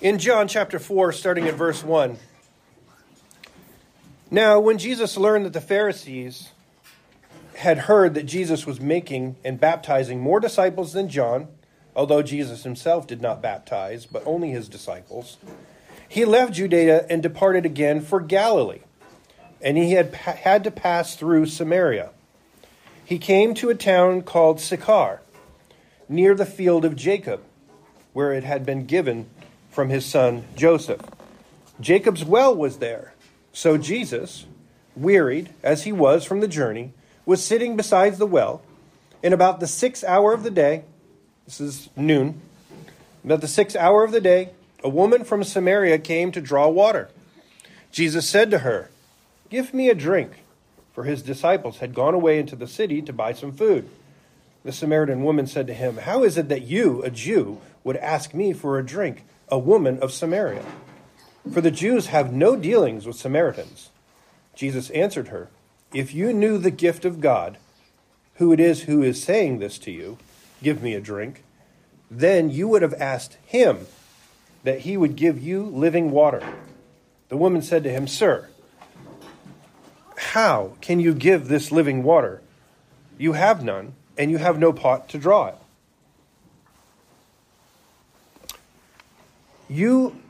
In John chapter 4, starting at verse 1. Now, when Jesus learned that the Pharisees had heard that Jesus was making and baptizing more disciples than John, although Jesus himself did not baptize, but only his disciples, he left Judea and departed again for Galilee. And he had had to pass through Samaria. He came to a town called Sychar, near the field of Jacob, where it had been given from his son Joseph. Jacob's well was there. So Jesus, wearied as he was from the journey, was sitting beside the well. In about the sixth hour of the day, this is noon, about the sixth hour of the day, a woman from Samaria came to draw water. Jesus said to her, Give me a drink, for his disciples had gone away into the city to buy some food. The Samaritan woman said to him, How is it that you, a Jew, would ask me for a drink, a woman of Samaria? For the Jews have no dealings with Samaritans. Jesus answered her, If you knew the gift of God, who it is who is saying this to you, give me a drink, then you would have asked him that he would give you living water. The woman said to him, Sir, how can you give this living water? You have none, and you have no pot to draw it. You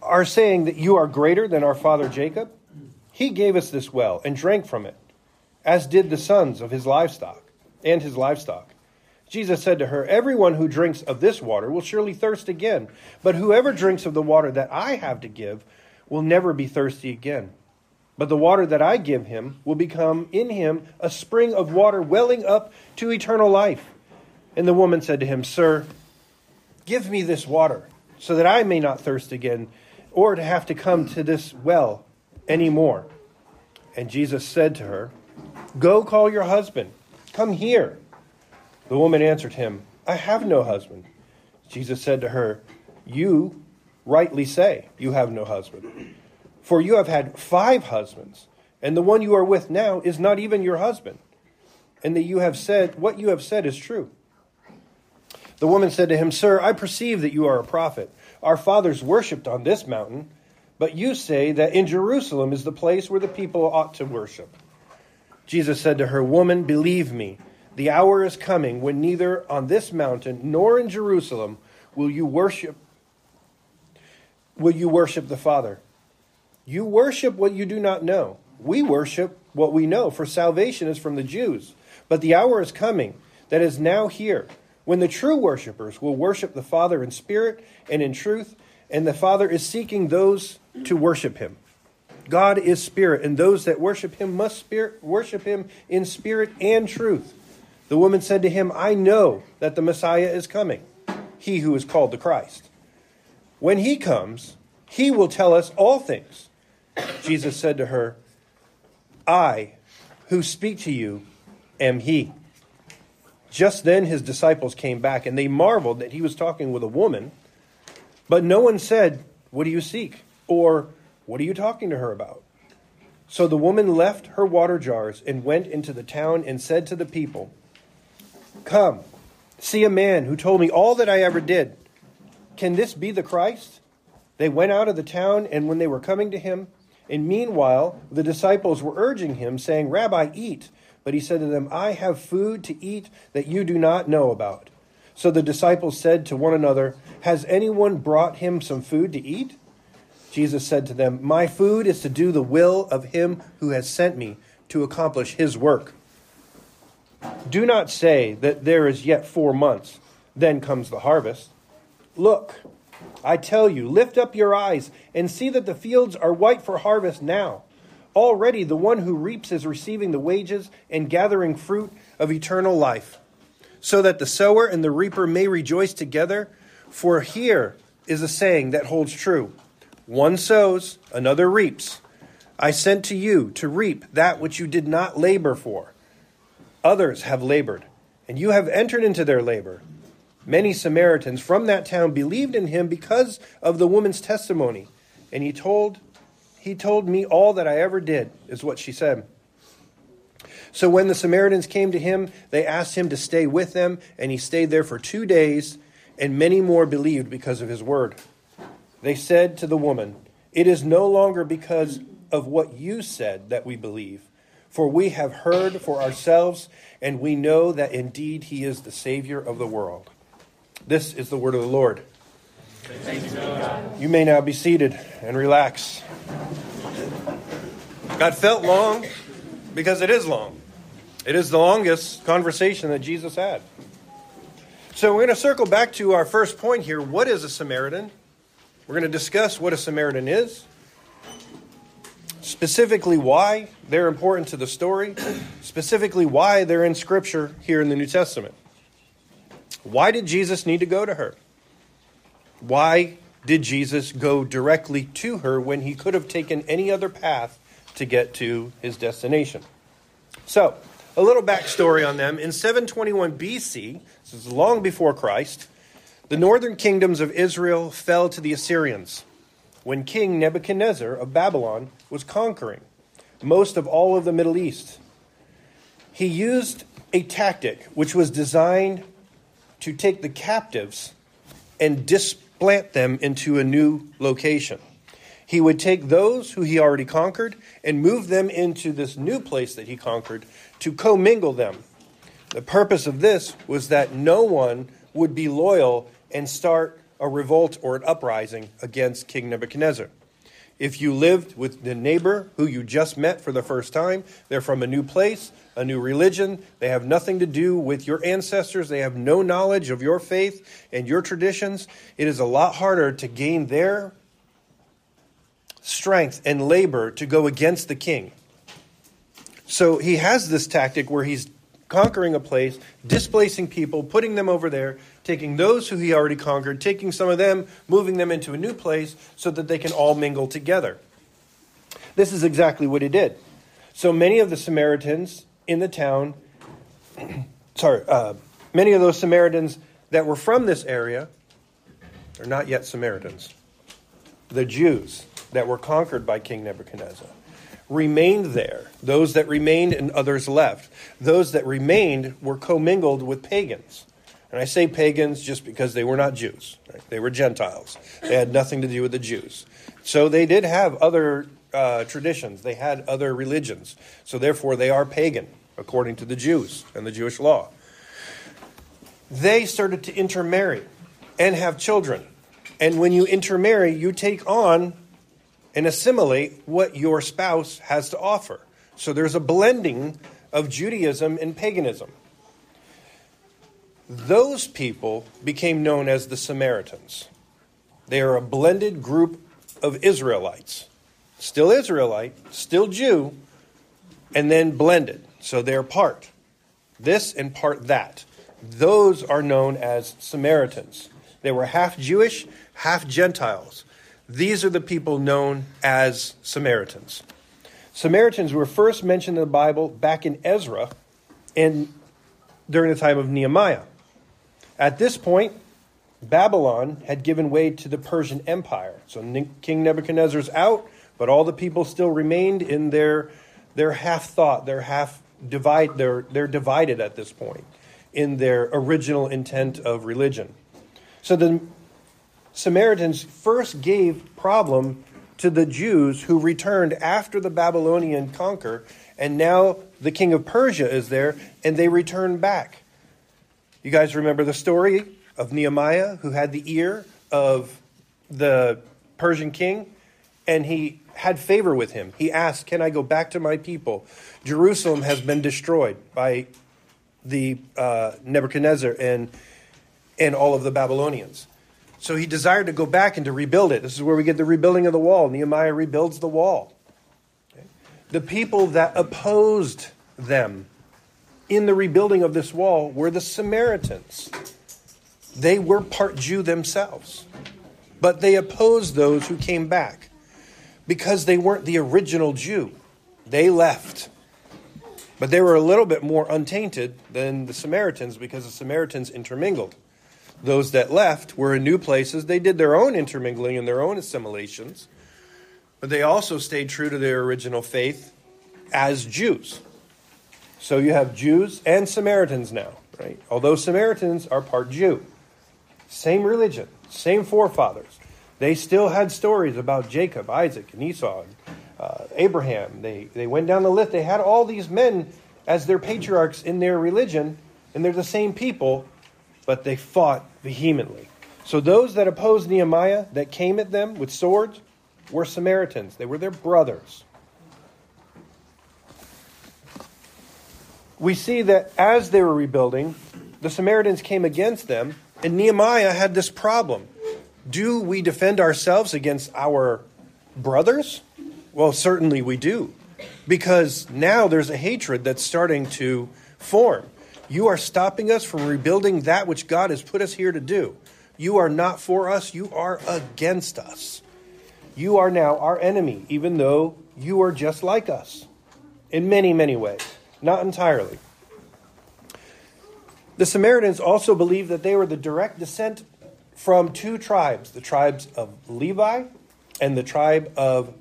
are saying that you are greater than our father Jacob? He gave us this well and drank from it, as did the sons of his livestock and his livestock. Jesus said to her, Everyone who drinks of this water will surely thirst again, but whoever drinks of the water that I have to give will never be thirsty again. But the water that I give him will become in him a spring of water welling up to eternal life. And the woman said to him, Sir, give me this water, so that I may not thirst again, or to have to come to this well any more. And Jesus said to her, Go call your husband. Come here. The woman answered him, I have no husband. Jesus said to her, You rightly say, You have no husband. For you have had five husbands, and the one you are with now is not even your husband. And that you have said, What you have said is true. The woman said to him, Sir, I perceive that you are a prophet. Our fathers worshipped on this mountain, but you say that in Jerusalem is the place where the people ought to worship. Jesus said to her, Woman, believe me the hour is coming when neither on this mountain nor in Jerusalem will you worship will you worship the Father. You worship what you do not know. We worship what we know, for salvation is from the Jews. But the hour is coming that is now here when the true worshippers will worship the Father in spirit and in truth, and the Father is seeking those to worship him. God is spirit, and those that worship him must spirit, worship him in spirit and truth. The woman said to him, I know that the Messiah is coming, he who is called the Christ. When he comes, he will tell us all things. Jesus said to her, I who speak to you am he. Just then his disciples came back, and they marveled that he was talking with a woman. But no one said, What do you seek? Or, What are you talking to her about? So the woman left her water jars and went into the town and said to the people, Come, see a man who told me all that I ever did. Can this be the Christ? They went out of the town, and when they were coming to him, and meanwhile the disciples were urging him, saying, Rabbi, eat. But he said to them, I have food to eat that you do not know about. So the disciples said to one another, Has anyone brought him some food to eat? Jesus said to them, My food is to do the will of him who has sent me to accomplish his work. Do not say that there is yet four months, then comes the harvest. Look, I tell you, lift up your eyes and see that the fields are white for harvest now. Already the one who reaps is receiving the wages and gathering fruit of eternal life, so that the sower and the reaper may rejoice together. For here is a saying that holds true one sows, another reaps. I sent to you to reap that which you did not labor for. Others have labored, and you have entered into their labor. Many Samaritans from that town believed in him because of the woman's testimony, and he told he told me all that I ever did, is what she said. So when the Samaritans came to him, they asked him to stay with them, and he stayed there for two days, and many more believed because of his word. They said to the woman, It is no longer because of what you said that we believe, for we have heard for ourselves, and we know that indeed he is the Savior of the world. This is the word of the Lord. You, may now be seated and relax. God felt long because it is long. It is the longest conversation that Jesus had. So we're going to circle back to our first point here. What is a Samaritan? We're going to discuss what a Samaritan is, specifically why they're important to the story, specifically why they're in Scripture here in the New Testament. Why did Jesus need to go to her? Why did Jesus go directly to her when he could have taken any other path to get to his destination? So, a little backstory on them. In 721 BC, this is long before Christ, the northern kingdoms of Israel fell to the Assyrians when King Nebuchadnezzar of Babylon was conquering most of all of the Middle East. He used a tactic which was designed to take the captives and displant them into a new location. He would take those who he already conquered and move them into this new place that he conquered to commingle them. The purpose of this was that no one would be loyal and start a revolt or an uprising against King Nebuchadnezzar. If you lived with the neighbor who you just met for the first time, they're from a new place, a new religion, they have nothing to do with your ancestors, they have no knowledge of your faith and your traditions, it is a lot harder to gain their strength and labor to go against the king. So he has this tactic where he's conquering a place, displacing people, putting them over there, taking those who he already conquered, taking some of them, moving them into a new place so that they can all mingle together. This is exactly what he did. So many of the Samaritans in the town, sorry, uh, many of those Samaritans that were from this area are not yet Samaritans. The Jews that were conquered by King Nebuchadnezzar remained there. Those that remained and others left. Those that remained were commingled with pagans. And I say pagans just because they were not Jews. Right? They were Gentiles. They had nothing to do with the Jews. So they did have other uh, traditions, they had other religions. So therefore, they are pagan, according to the Jews and the Jewish law. They started to intermarry and have children. And when you intermarry, you take on and assimilate what your spouse has to offer. So there's a blending of Judaism and paganism. Those people became known as the Samaritans. They are a blended group of Israelites. Still Israelite, still Jew, and then blended. So they're part this and part that. Those are known as Samaritans. They were half Jewish, half Gentiles. These are the people known as Samaritans. Samaritans were first mentioned in the Bible back in Ezra and during the time of Nehemiah. At this point, Babylon had given way to the Persian Empire. So King Nebuchadnezzar's out, but all the people still remained in their their half thought, their half divide they're they're divided at this point in their original intent of religion. So the Samaritans first gave problem to the Jews who returned after the Babylonian conquer, and now the king of Persia is there, and they return back. You guys remember the story of Nehemiah who had the ear of the Persian king, and he had favor with him. He asked, Can I go back to my people? Jerusalem has been destroyed by the uh, Nebuchadnezzar and, and all of the Babylonians. So he desired to go back and to rebuild it. This is where we get the rebuilding of the wall. Nehemiah rebuilds the wall. Okay? The people that opposed them in the rebuilding of this wall were the Samaritans. They were part Jew themselves, but they opposed those who came back because they weren't the original Jew. They left. But they were a little bit more untainted than the Samaritans because the Samaritans intermingled. Those that left were in new places. They did their own intermingling and their own assimilations, but they also stayed true to their original faith as Jews. So you have Jews and Samaritans now, right? Although Samaritans are part Jew. Same religion, same forefathers, They still had stories about Jacob, Isaac, and Esau, and uh, Abraham. They, they went down the list. They had all these men as their patriarchs in their religion, and they're the same people, but they fought vehemently. So those that opposed Nehemiah, that came at them with swords, were Samaritans. They were their brothers. We see that as they were rebuilding, the Samaritans came against them, and Nehemiah had this problem. Do we defend ourselves against our brothers? Well, certainly we do. Because now there's a hatred that's starting to form. You are stopping us from rebuilding that which God has put us here to do. You are not for us, you are against us. You are now our enemy, even though you are just like us in many, many ways. Not entirely. The Samaritans also believed that they were the direct descent from two tribes the tribes of Levi and the tribe of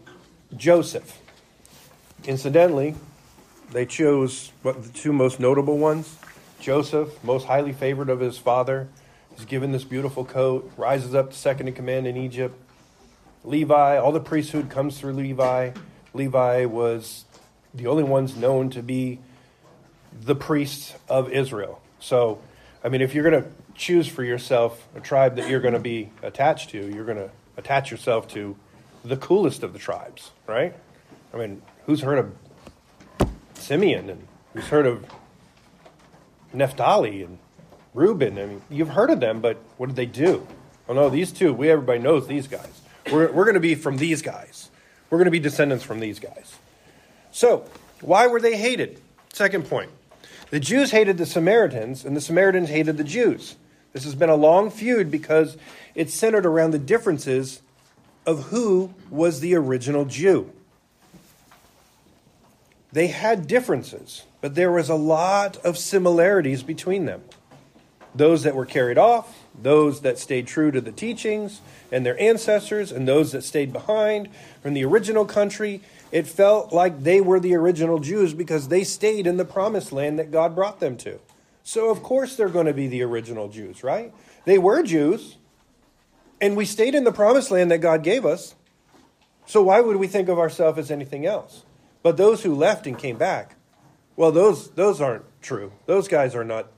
Joseph. Incidentally, they chose what the two most notable ones. Joseph, most highly favored of his father, is given this beautiful coat, rises up to second in command in Egypt. Levi, all the priesthood comes through Levi. Levi was the only ones known to be the priests of Israel. So, I mean, if you're going to choose for yourself a tribe that you're going to be attached to, you're going to attach yourself to the coolest of the tribes, right? I mean, who's heard of Simeon and who's heard of Naphtali and Reuben? I mean, you've heard of them, but what did they do? Oh no, these two, we everybody knows these guys. We're, we're going to be from these guys. We're going to be descendants from these guys. So, why were they hated? Second point. The Jews hated the Samaritans, and the Samaritans hated the Jews. This has been a long feud because it's centered around the differences of who was the original Jew. They had differences, but there was a lot of similarities between them. Those that were carried off, those that stayed true to the teachings and their ancestors, and those that stayed behind from the original country. It felt like they were the original Jews because they stayed in the promised land that God brought them to. So, of course, they're going to be the original Jews, right? They were Jews, and we stayed in the promised land that God gave us. So, why would we think of ourselves as anything else? But those who left and came back, well, those, those aren't true. Those guys are not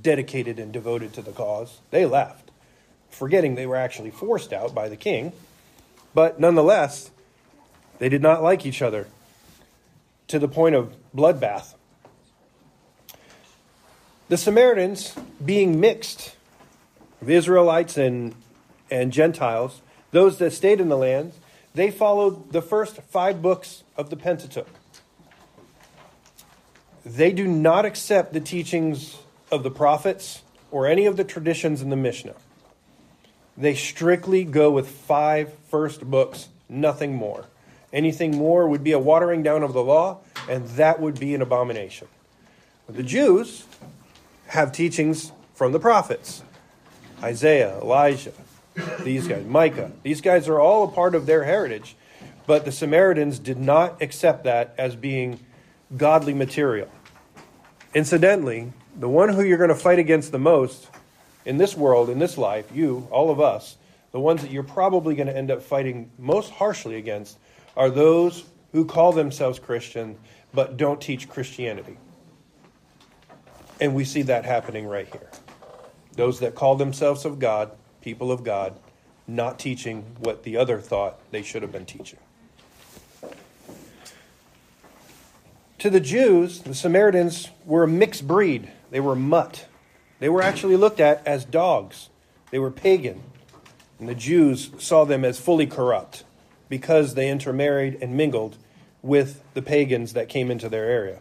dedicated and devoted to the cause. They left, forgetting they were actually forced out by the king. But nonetheless, they did not like each other to the point of bloodbath. The Samaritans, being mixed of Israelites and, and Gentiles, those that stayed in the land, they followed the first five books of the Pentateuch. They do not accept the teachings of the prophets or any of the traditions in the Mishnah. They strictly go with five first books, nothing more. Anything more would be a watering down of the law, and that would be an abomination. The Jews have teachings from the prophets Isaiah, Elijah, these guys, Micah. These guys are all a part of their heritage, but the Samaritans did not accept that as being godly material. Incidentally, the one who you're going to fight against the most in this world, in this life, you, all of us, the ones that you're probably going to end up fighting most harshly against are those who call themselves Christian but don't teach Christianity. And we see that happening right here. Those that call themselves of God, people of God, not teaching what the other thought they should have been teaching. To the Jews, the Samaritans were a mixed breed. They were mutt. They were actually looked at as dogs. They were pagan. And the Jews saw them as fully corrupt because they intermarried and mingled with the pagans that came into their area.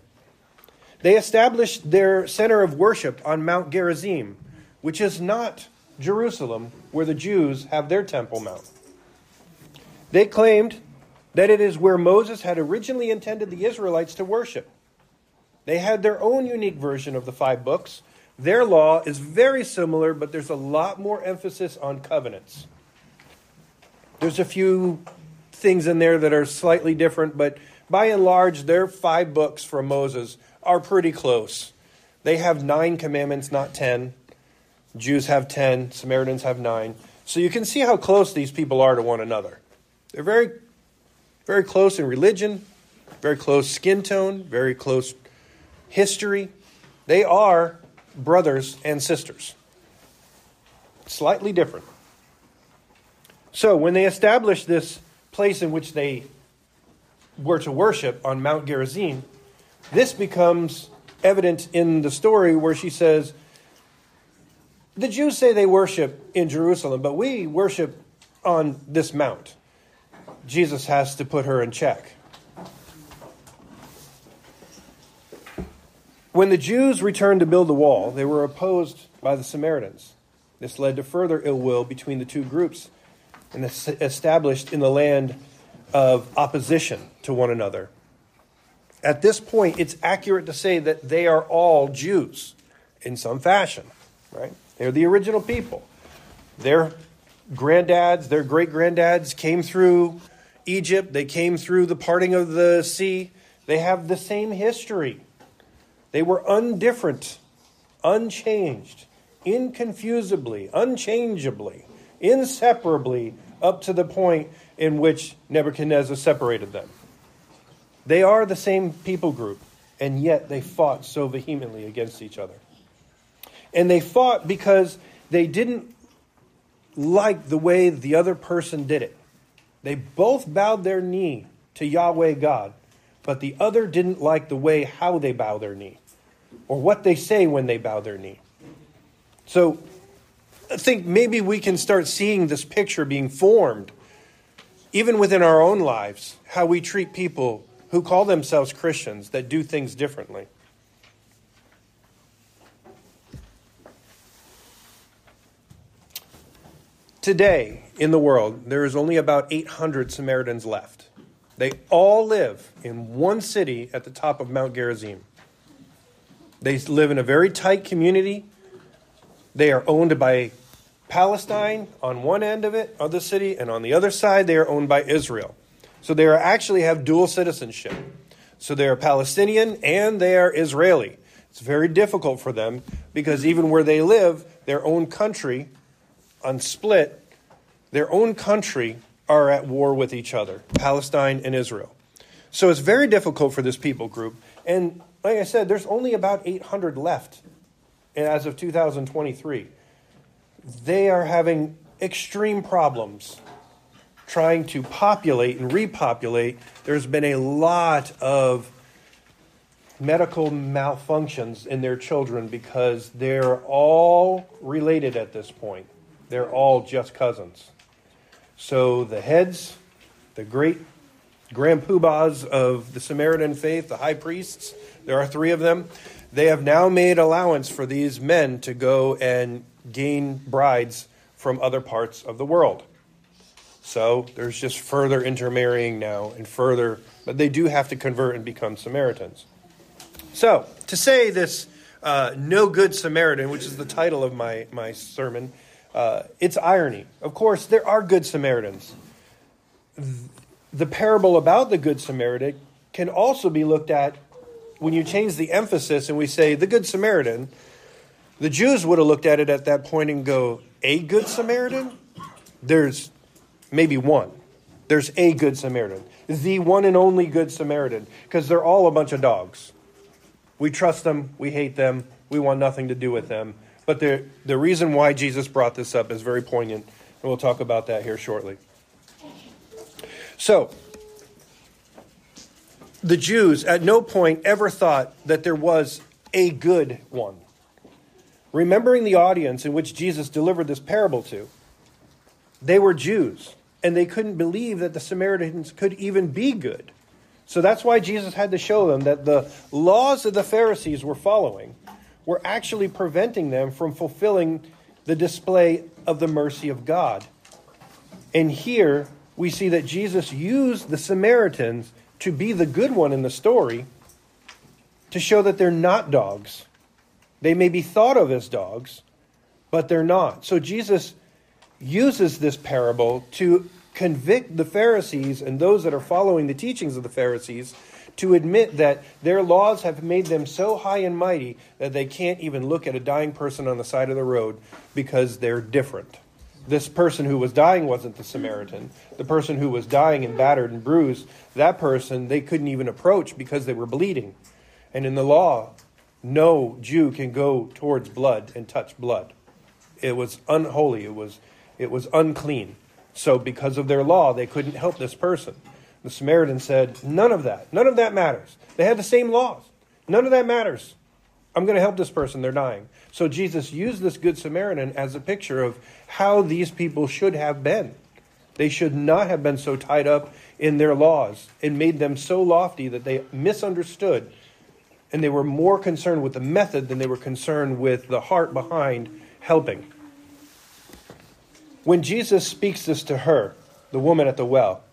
They established their center of worship on Mount Gerizim, which is not Jerusalem, where the Jews have their Temple Mount. They claimed that it is where Moses had originally intended the Israelites to worship. They had their own unique version of the five books. Their law is very similar, but there's a lot more emphasis on covenants. There's a few things in there that are slightly different, but by and large, their five books from Moses are pretty close. They have nine commandments, not ten. Jews have ten, Samaritans have nine. So you can see how close these people are to one another. They're very, very close in religion, very close skin tone, very close history. They are brothers and sisters. Slightly different. So when they established this place in which they were to worship on Mount Gerizim, this becomes evident in the story where she says, The Jews say they worship in Jerusalem, but we worship on this mount. Jesus has to put her in check. When the Jews returned to build the wall, they were opposed by the Samaritans. This led to further ill will between the two groups and established in the land of opposition to one another. At this point, it's accurate to say that they are all Jews in some fashion, right? They're the original people. Their granddads, their great granddads came through Egypt, they came through the parting of the sea. They have the same history. They were undifferent, unchanged, inconfusably, unchangeably, inseparably, up to the point in which Nebuchadnezzar separated them. They are the same people group, and yet they fought so vehemently against each other. And they fought because they didn't like the way the other person did it. They both bowed their knee to Yahweh God, but the other didn't like the way how they bow their knee or what they say when they bow their knee. So think maybe we can start seeing this picture being formed even within our own lives, how we treat people who call themselves Christians that do things differently. Today in the world, there is only about 800 Samaritans left. They all live in one city at the top of Mount Gerizim. They live in a very tight community. They are owned by Palestine on one end of it, of the city, and on the other side, they are owned by Israel. So they are actually have dual citizenship. So they are Palestinian and they are Israeli. It's very difficult for them because even where they live, their own country, on split, their own country are at war with each other, Palestine and Israel. So it's very difficult for this people group. And like I said, there's only about 800 left as of 2023. They are having extreme problems trying to populate and repopulate, there's been a lot of medical malfunctions in their children because they're all related at this point. They're all just cousins. So the heads, the great grand poobahs of the Samaritan faith, the high priests, there are three of them, they have now made allowance for these men to go and gain brides from other parts of the world. So there's just further intermarrying now and further, but they do have to convert and become Samaritans. So to say this uh, no good Samaritan, which is the title of my, my sermon, uh, it's irony. Of course, there are good Samaritans. The parable about the good Samaritan can also be looked at when you change the emphasis and we say the good Samaritan. The Jews would have looked at it at that point and go, a good Samaritan? There's maybe one. There's a good Samaritan, the one and only good Samaritan, because they're all a bunch of dogs. We trust them, we hate them, we want nothing to do with them. But the, the reason why Jesus brought this up is very poignant, and we'll talk about that here shortly. So, the Jews at no point ever thought that there was a good one. Remembering the audience in which Jesus delivered this parable to, they were Jews and they couldn't believe that the Samaritans could even be good. So that's why Jesus had to show them that the laws that the Pharisees were following were actually preventing them from fulfilling the display of the mercy of God. And here we see that Jesus used the Samaritans to be the good one in the story to show that they're not dogs. They may be thought of as dogs, but they're not. So Jesus uses this parable to convict the Pharisees and those that are following the teachings of the Pharisees to admit that their laws have made them so high and mighty that they can't even look at a dying person on the side of the road because they're different. This person who was dying wasn't the Samaritan. The person who was dying and battered and bruised, that person they couldn't even approach because they were bleeding. And in the law, no Jew can go towards blood and touch blood. It was unholy. It was it was unclean. So because of their law, they couldn't help this person. The Samaritan said, "None of that. None of that matters. They had the same laws. None of that matters. I'm going to help this person. They're dying." So Jesus used this good Samaritan as a picture of how these people should have been. They should not have been so tied up in their laws and made them so lofty that they misunderstood and they were more concerned with the method than they were concerned with the heart behind helping. When Jesus speaks this to her, the woman at the well,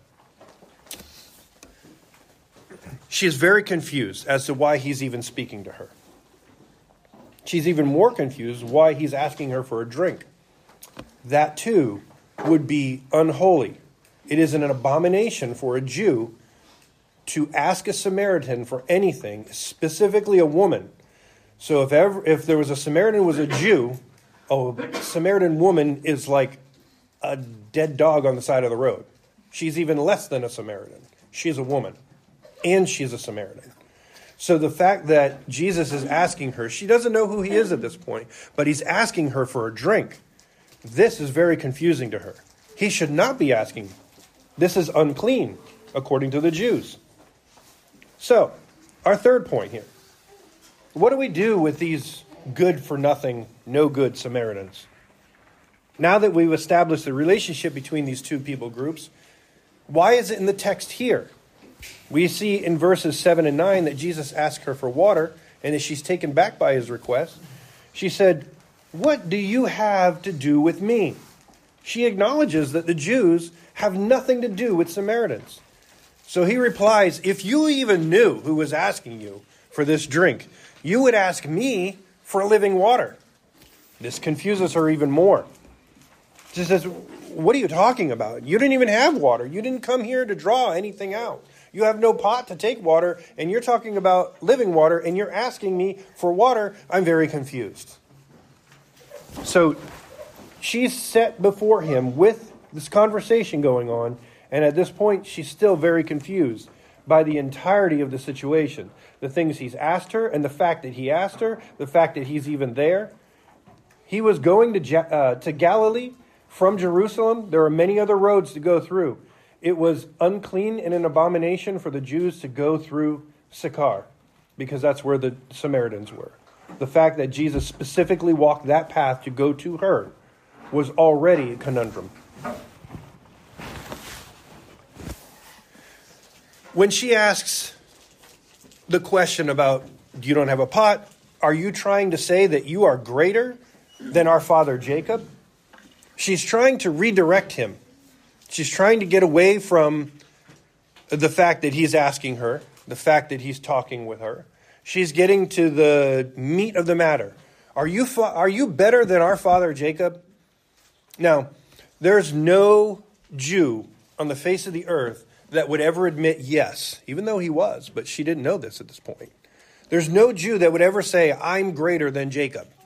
she is very confused as to why he's even speaking to her. She's even more confused why he's asking her for a drink. That too would be unholy. It is an abomination for a Jew to ask a Samaritan for anything, specifically a woman. So if ever if there was a Samaritan was a Jew, a Samaritan woman is like a dead dog on the side of the road. She's even less than a Samaritan. She's a woman, and she's a Samaritan. So the fact that Jesus is asking her, she doesn't know who he is at this point, but he's asking her for a drink. This is very confusing to her. He should not be asking. This is unclean, according to the Jews. So, our third point here. What do we do with these good for nothing, no good Samaritans? Now that we've established the relationship between these two people groups, why is it in the text here? We see in verses 7 and 9 that Jesus asked her for water, and as she's taken back by his request, she said, What do you have to do with me? She acknowledges that the Jews have nothing to do with Samaritans. So he replies, If you even knew who was asking you for this drink, you would ask me for living water. This confuses her even more. She says, What are you talking about? You didn't even have water. You didn't come here to draw anything out. You have no pot to take water, and you're talking about living water, and you're asking me for water. I'm very confused. So she's set before him with this conversation going on, and at this point, she's still very confused by the entirety of the situation. The things he's asked her, and the fact that he asked her, the fact that he's even there. He was going to, uh, to Galilee from Jerusalem. There are many other roads to go through. It was unclean and an abomination for the Jews to go through Sychar, because that's where the Samaritans were. The fact that Jesus specifically walked that path to go to her was already a conundrum. When she asks the question about, you don't have a pot, are you trying to say that you are greater than our father Jacob? She's trying to redirect him. She's trying to get away from the fact that he's asking her, the fact that he's talking with her. She's getting to the meat of the matter. Are you, are you better than our father Jacob? Now, there's no Jew on the face of the earth that would ever admit yes, even though he was, but she didn't know this at this point. There's no Jew that would ever say, I'm greater than Jacob.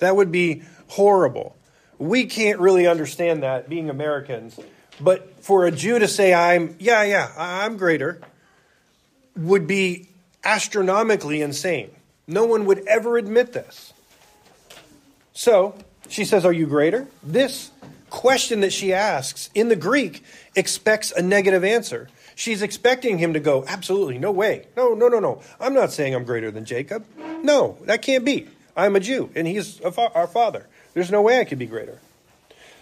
That would be horrible. We can't really understand that being Americans. But for a Jew to say, I'm, yeah, yeah, I'm greater, would be astronomically insane. No one would ever admit this. So she says, Are you greater? This question that she asks in the Greek expects a negative answer. She's expecting him to go, Absolutely, no way. No, no, no, no. I'm not saying I'm greater than Jacob. No, that can't be. I'm a Jew, and he's our father. There's no way I could be greater.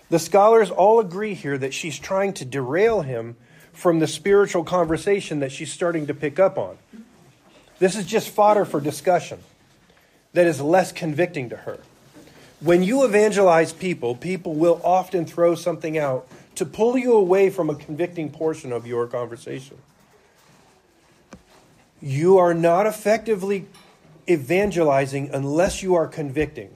The scholars all agree here that she's trying to derail him from the spiritual conversation that she's starting to pick up on. This is just fodder for discussion that is less convicting to her. When you evangelize people, people will often throw something out to pull you away from a convicting portion of your conversation. You are not effectively evangelizing unless you are convicting.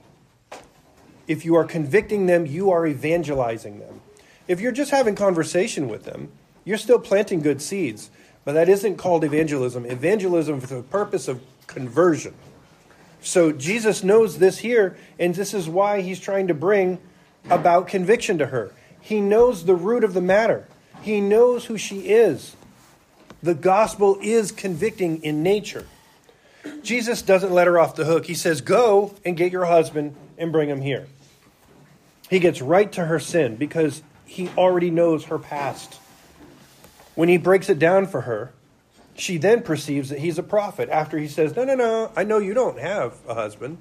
If you are convicting them, you are evangelizing them. If you're just having conversation with them, you're still planting good seeds, but that isn't called evangelism. Evangelism for the purpose of conversion. So Jesus knows this here, and this is why he's trying to bring about conviction to her. He knows the root of the matter, he knows who she is. The gospel is convicting in nature. Jesus doesn't let her off the hook. He says, Go and get your husband and bring him here. He gets right to her sin because he already knows her past. When he breaks it down for her, she then perceives that he's a prophet after he says, No, no, no, I know you don't have a husband.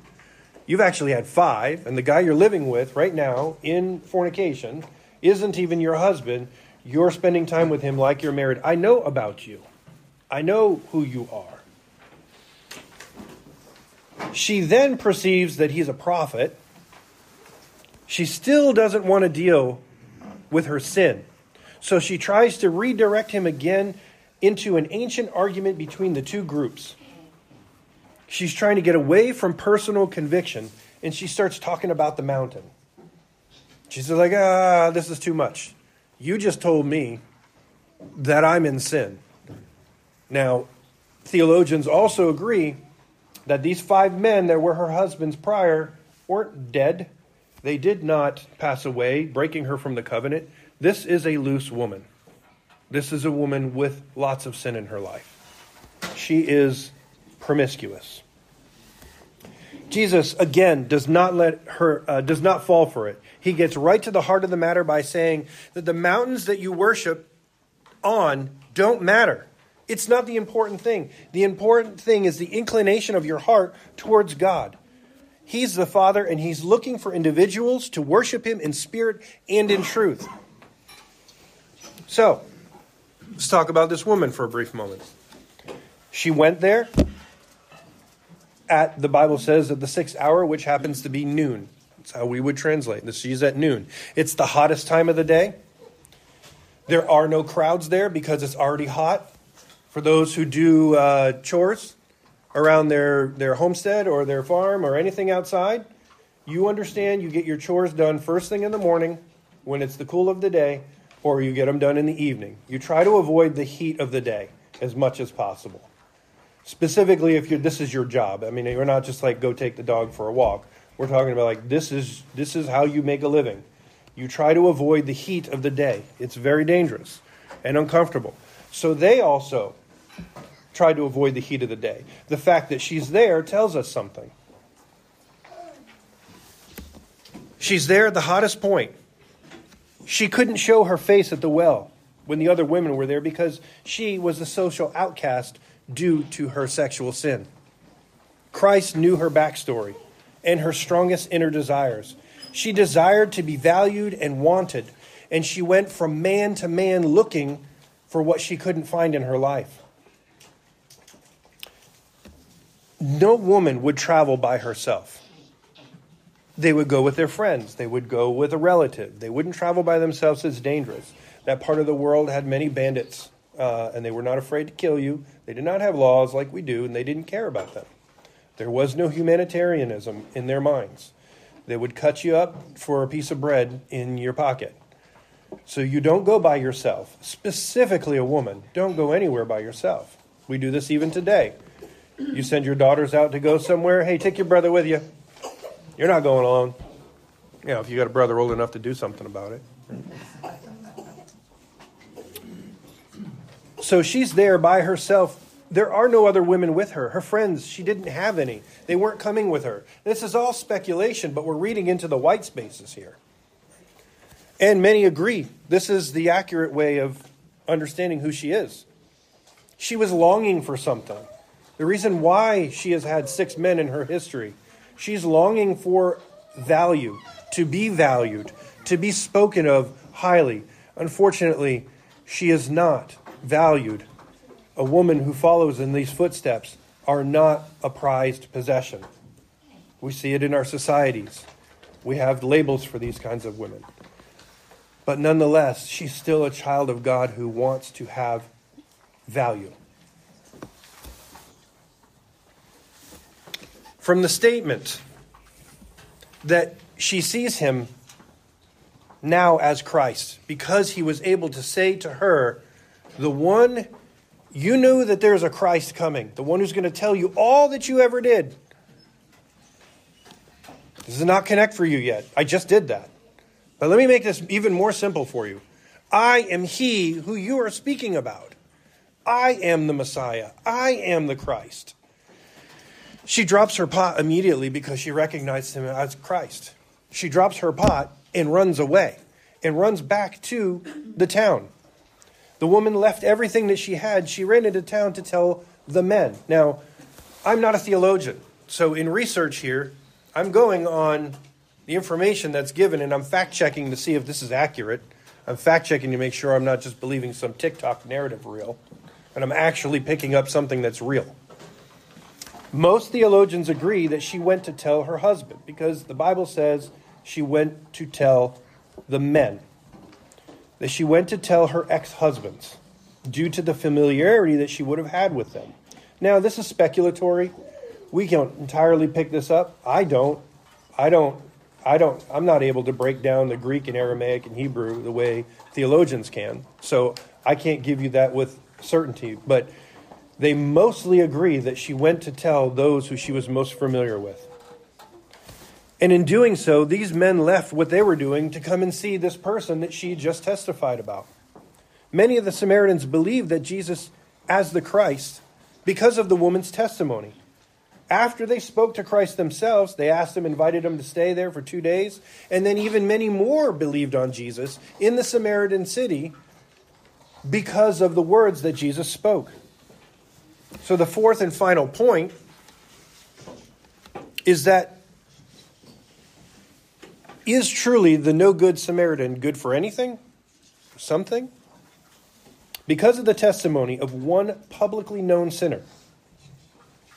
You've actually had five, and the guy you're living with right now in fornication isn't even your husband. You're spending time with him like you're married. I know about you, I know who you are. She then perceives that he's a prophet. She still doesn't want to deal with her sin. So she tries to redirect him again into an ancient argument between the two groups. She's trying to get away from personal conviction and she starts talking about the mountain. She's like, ah, this is too much. You just told me that I'm in sin. Now, theologians also agree that these five men that were her husbands prior weren't dead. They did not pass away, breaking her from the covenant. This is a loose woman. This is a woman with lots of sin in her life. She is promiscuous. Jesus again does not let her uh, does not fall for it. He gets right to the heart of the matter by saying that the mountains that you worship on don't matter. It's not the important thing. The important thing is the inclination of your heart towards God. He's the Father, and He's looking for individuals to worship Him in spirit and in truth. So, Let's talk about this woman for a brief moment. She went there at, the Bible says, at the sixth hour, which happens to be noon. That's how we would translate this. She's at noon. It's the hottest time of the day. There are no crowds there because it's already hot. For those who do uh, chores around their, their homestead or their farm or anything outside, you understand you get your chores done first thing in the morning when it's the cool of the day or you get them done in the evening. You try to avoid the heat of the day as much as possible. Specifically, if you're, this is your job. I mean, you're not just like go take the dog for a walk. We're talking about like this is this is how you make a living. You try to avoid the heat of the day. It's very dangerous and uncomfortable. So they also try to avoid the heat of the day. The fact that she's there tells us something. She's there at the hottest point. She couldn't show her face at the well when the other women were there because she was a social outcast due to her sexual sin. Christ knew her backstory and her strongest inner desires. She desired to be valued and wanted, and she went from man to man looking for what she couldn't find in her life. No woman would travel by herself they would go with their friends. They would go with a relative. They wouldn't travel by themselves. It's dangerous. That part of the world had many bandits, uh, and they were not afraid to kill you. They did not have laws like we do, and they didn't care about them. There was no humanitarianism in their minds. They would cut you up for a piece of bread in your pocket. So you don't go by yourself. Specifically, a woman, don't go anywhere by yourself. We do this even today. You send your daughters out to go somewhere. Hey, take your brother with you. You're not going alone. You know, if you got a brother old enough to do something about it. So she's there by herself. There are no other women with her. Her friends, she didn't have any. They weren't coming with her. This is all speculation, but we're reading into the white spaces here. And many agree this is the accurate way of understanding who she is. She was longing for something. The reason why she has had six men in her history She's longing for value, to be valued, to be spoken of highly. Unfortunately, she is not valued. A woman who follows in these footsteps are not a prized possession. We see it in our societies. We have labels for these kinds of women. But nonetheless, she's still a child of God who wants to have value. From the statement that she sees him now as Christ because he was able to say to her, The one you knew that there's a Christ coming, the one who's going to tell you all that you ever did. This does not connect for you yet. I just did that. But let me make this even more simple for you. I am he who you are speaking about. I am the Messiah. I am the Christ. She drops her pot immediately because she recognized him as Christ. She drops her pot and runs away and runs back to the town. The woman left everything that she had. She ran into town to tell the men. Now, I'm not a theologian, so in research here, I'm going on the information that's given and I'm fact checking to see if this is accurate. I'm fact checking to make sure I'm not just believing some TikTok narrative real, and I'm actually picking up something that's real. Most theologians agree that she went to tell her husband because the Bible says she went to tell the men. That she went to tell her ex husbands due to the familiarity that she would have had with them. Now, this is speculatory. We can't entirely pick this up. I don't. I don't. I don't. I'm not able to break down the Greek and Aramaic and Hebrew the way theologians can. So I can't give you that with certainty. But they mostly agree that she went to tell those who she was most familiar with. And in doing so, these men left what they were doing to come and see this person that she just testified about. Many of the Samaritans believed that Jesus as the Christ because of the woman's testimony. After they spoke to Christ themselves, they asked him, invited him to stay there for two days, and then even many more believed on Jesus in the Samaritan city because of the words that Jesus spoke. So, the fourth and final point is that is truly the no good Samaritan good for anything? Something? Because of the testimony of one publicly known sinner,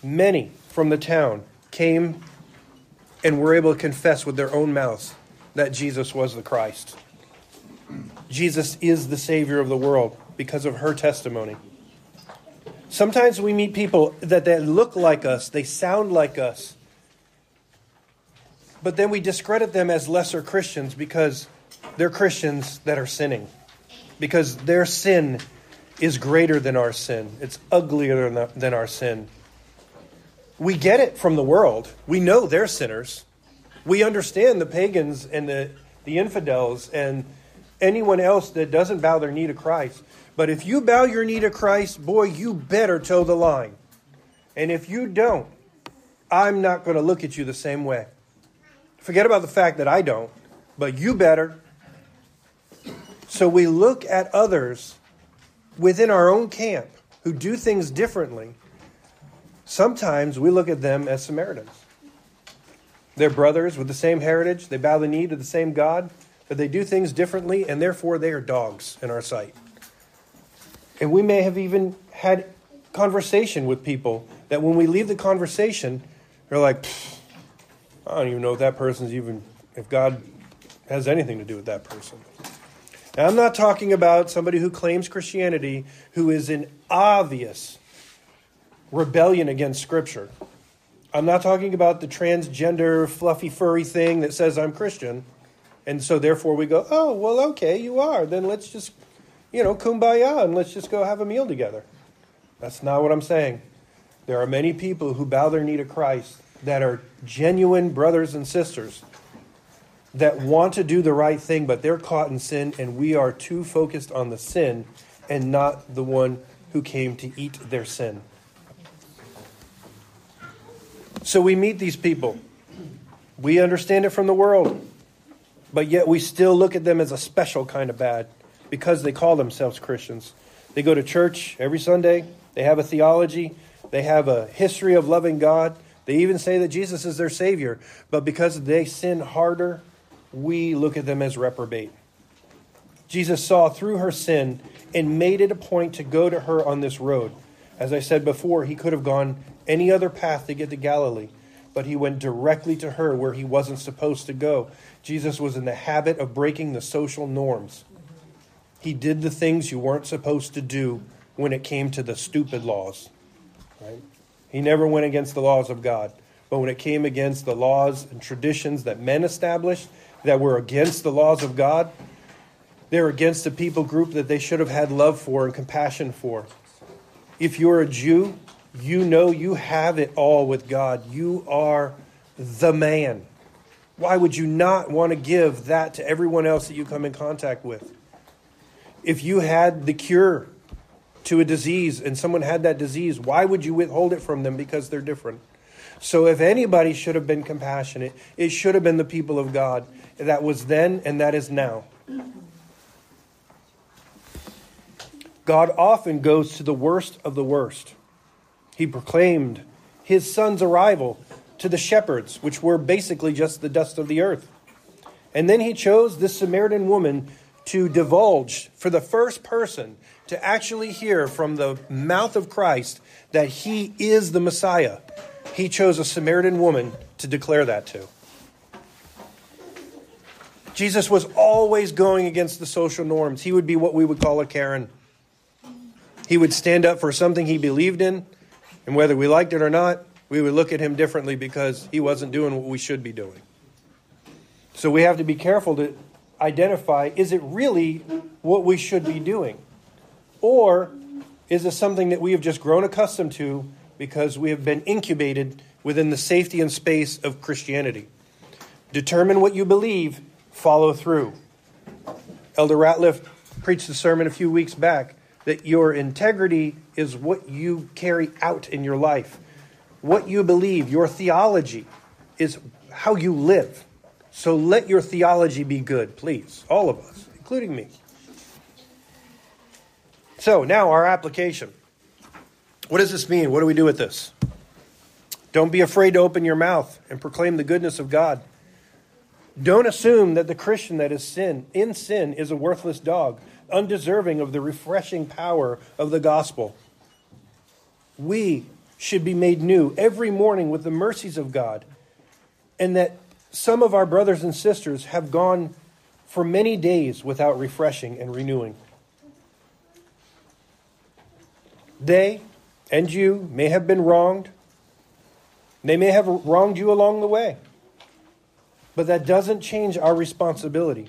many from the town came and were able to confess with their own mouths that Jesus was the Christ. Jesus is the Savior of the world because of her testimony. Sometimes we meet people that they look like us, they sound like us, but then we discredit them as lesser Christians because they're Christians that are sinning, because their sin is greater than our sin, it's uglier than our sin. We get it from the world, we know they're sinners. We understand the pagans and the, the infidels and anyone else that doesn't bow their knee to Christ. But if you bow your knee to Christ, boy, you better toe the line. And if you don't, I'm not going to look at you the same way. Forget about the fact that I don't, but you better. So we look at others within our own camp who do things differently. Sometimes we look at them as Samaritans. They're brothers with the same heritage, they bow the knee to the same God, but they do things differently, and therefore they are dogs in our sight. And we may have even had conversation with people that when we leave the conversation, they're like, I don't even know if that person's even, if God has anything to do with that person. Now, I'm not talking about somebody who claims Christianity who is in obvious rebellion against Scripture. I'm not talking about the transgender, fluffy, furry thing that says I'm Christian. And so therefore we go, oh, well, okay, you are. Then let's just you know, kumbaya and let's just go have a meal together. That's not what I'm saying. There are many people who bow their knee to Christ that are genuine brothers and sisters that want to do the right thing, but they're caught in sin, and we are too focused on the sin and not the one who came to eat their sin. So we meet these people. We understand it from the world, but yet we still look at them as a special kind of bad because they call themselves Christians. They go to church every Sunday, they have a theology, they have a history of loving God. They even say that Jesus is their Savior, but because they sin harder, we look at them as reprobate. Jesus saw through her sin and made it a point to go to her on this road. As I said before, he could have gone any other path to get to Galilee, but he went directly to her where he wasn't supposed to go. Jesus was in the habit of breaking the social norms. He did the things you weren't supposed to do when it came to the stupid laws. Right? He never went against the laws of God. But when it came against the laws and traditions that men established that were against the laws of God, they were against a people group that they should have had love for and compassion for. If you're a Jew, you know you have it all with God. You are the man. Why would you not want to give that to everyone else that you come in contact with? If you had the cure to a disease and someone had that disease, why would you withhold it from them because they're different? So, if anybody should have been compassionate, it should have been the people of God. That was then and that is now. God often goes to the worst of the worst. He proclaimed his son's arrival to the shepherds, which were basically just the dust of the earth. And then he chose this Samaritan woman to divulge for the first person to actually hear from the mouth of Christ that he is the Messiah. He chose a Samaritan woman to declare that to. Jesus was always going against the social norms. He would be what we would call a Karen. He would stand up for something he believed in, and whether we liked it or not, we would look at him differently because he wasn't doing what we should be doing. So we have to be careful to identify is it really what we should be doing? Or is it something that we have just grown accustomed to because we have been incubated within the safety and space of Christianity? Determine what you believe, follow through. Elder Ratliff preached a sermon a few weeks back that your integrity is what you carry out in your life. What you believe, your theology, is how you live. So let your theology be good, please. All of us, including me. So now our application. What does this mean? What do we do with this? Don't be afraid to open your mouth and proclaim the goodness of God. Don't assume that the Christian that is sin in sin is a worthless dog, undeserving of the refreshing power of the gospel. We should be made new every morning with the mercies of God, and that some of our brothers and sisters have gone for many days without refreshing and renewing. They and you may have been wronged. They may have wronged you along the way. But that doesn't change our responsibility.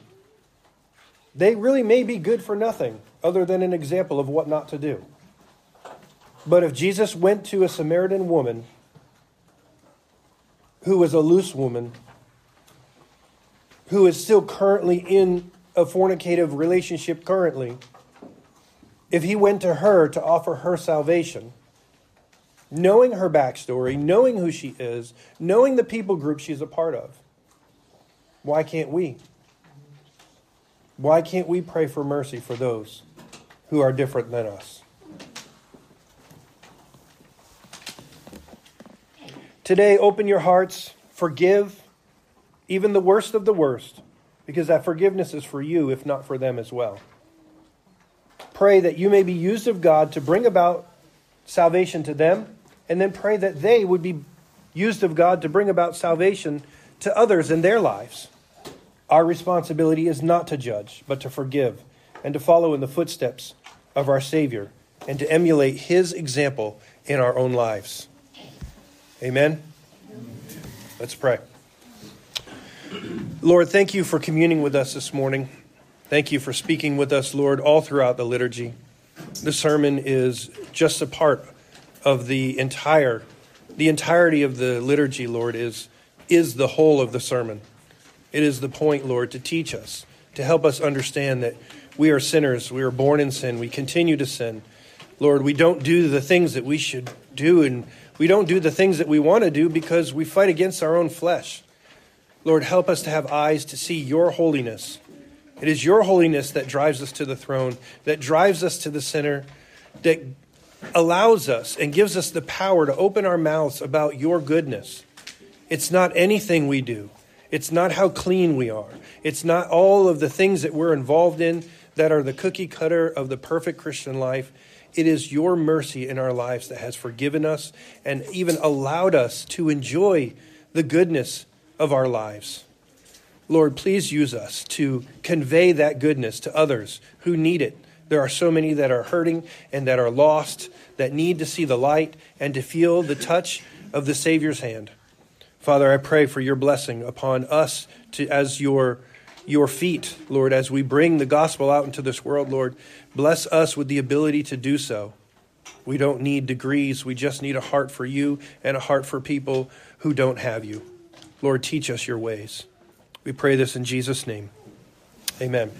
They really may be good for nothing other than an example of what not to do. But if Jesus went to a Samaritan woman who was a loose woman, who is still currently in a fornicative relationship currently, if he went to her to offer her salvation, knowing her backstory, knowing who she is, knowing the people group she's a part of, why can't we? Why can't we pray for mercy for those who are different than us? Today, open your hearts, forgive even the worst of the worst, because that forgiveness is for you, if not for them as well. Pray that you may be used of God to bring about salvation to them, and then pray that they would be used of God to bring about salvation to others in their lives. Our responsibility is not to judge, but to forgive and to follow in the footsteps of our Savior and to emulate His example in our own lives. Amen? Let's pray. Lord, thank you for communing with us this morning. Thank you for speaking with us, Lord, all throughout the liturgy. The sermon is just a part of the entire the entirety of the liturgy, Lord, is is the whole of the sermon. It is the point, Lord, to teach us, to help us understand that we are sinners. We are born in sin. We continue to sin. Lord, we don't do the things that we should do, and we don't do the things that we want to do because we fight against our own flesh. Lord, help us to have eyes to see your holiness. It is your holiness that drives us to the throne, that drives us to the center, that allows us and gives us the power to open our mouths about your goodness. It's not anything we do. It's not how clean we are. It's not all of the things that we're involved in that are the cookie cutter of the perfect Christian life. It is your mercy in our lives that has forgiven us and even allowed us to enjoy the goodness of our lives. Lord, please use us to convey that goodness to others who need it. There are so many that are hurting and that are lost, that need to see the light and to feel the touch of the Savior's hand. Father, I pray for your blessing upon us to, as your, your feet, Lord, as we bring the gospel out into this world, Lord. Bless us with the ability to do so. We don't need degrees. We just need a heart for you and a heart for people who don't have you. Lord, teach us your ways. We pray this in Jesus' name. Amen.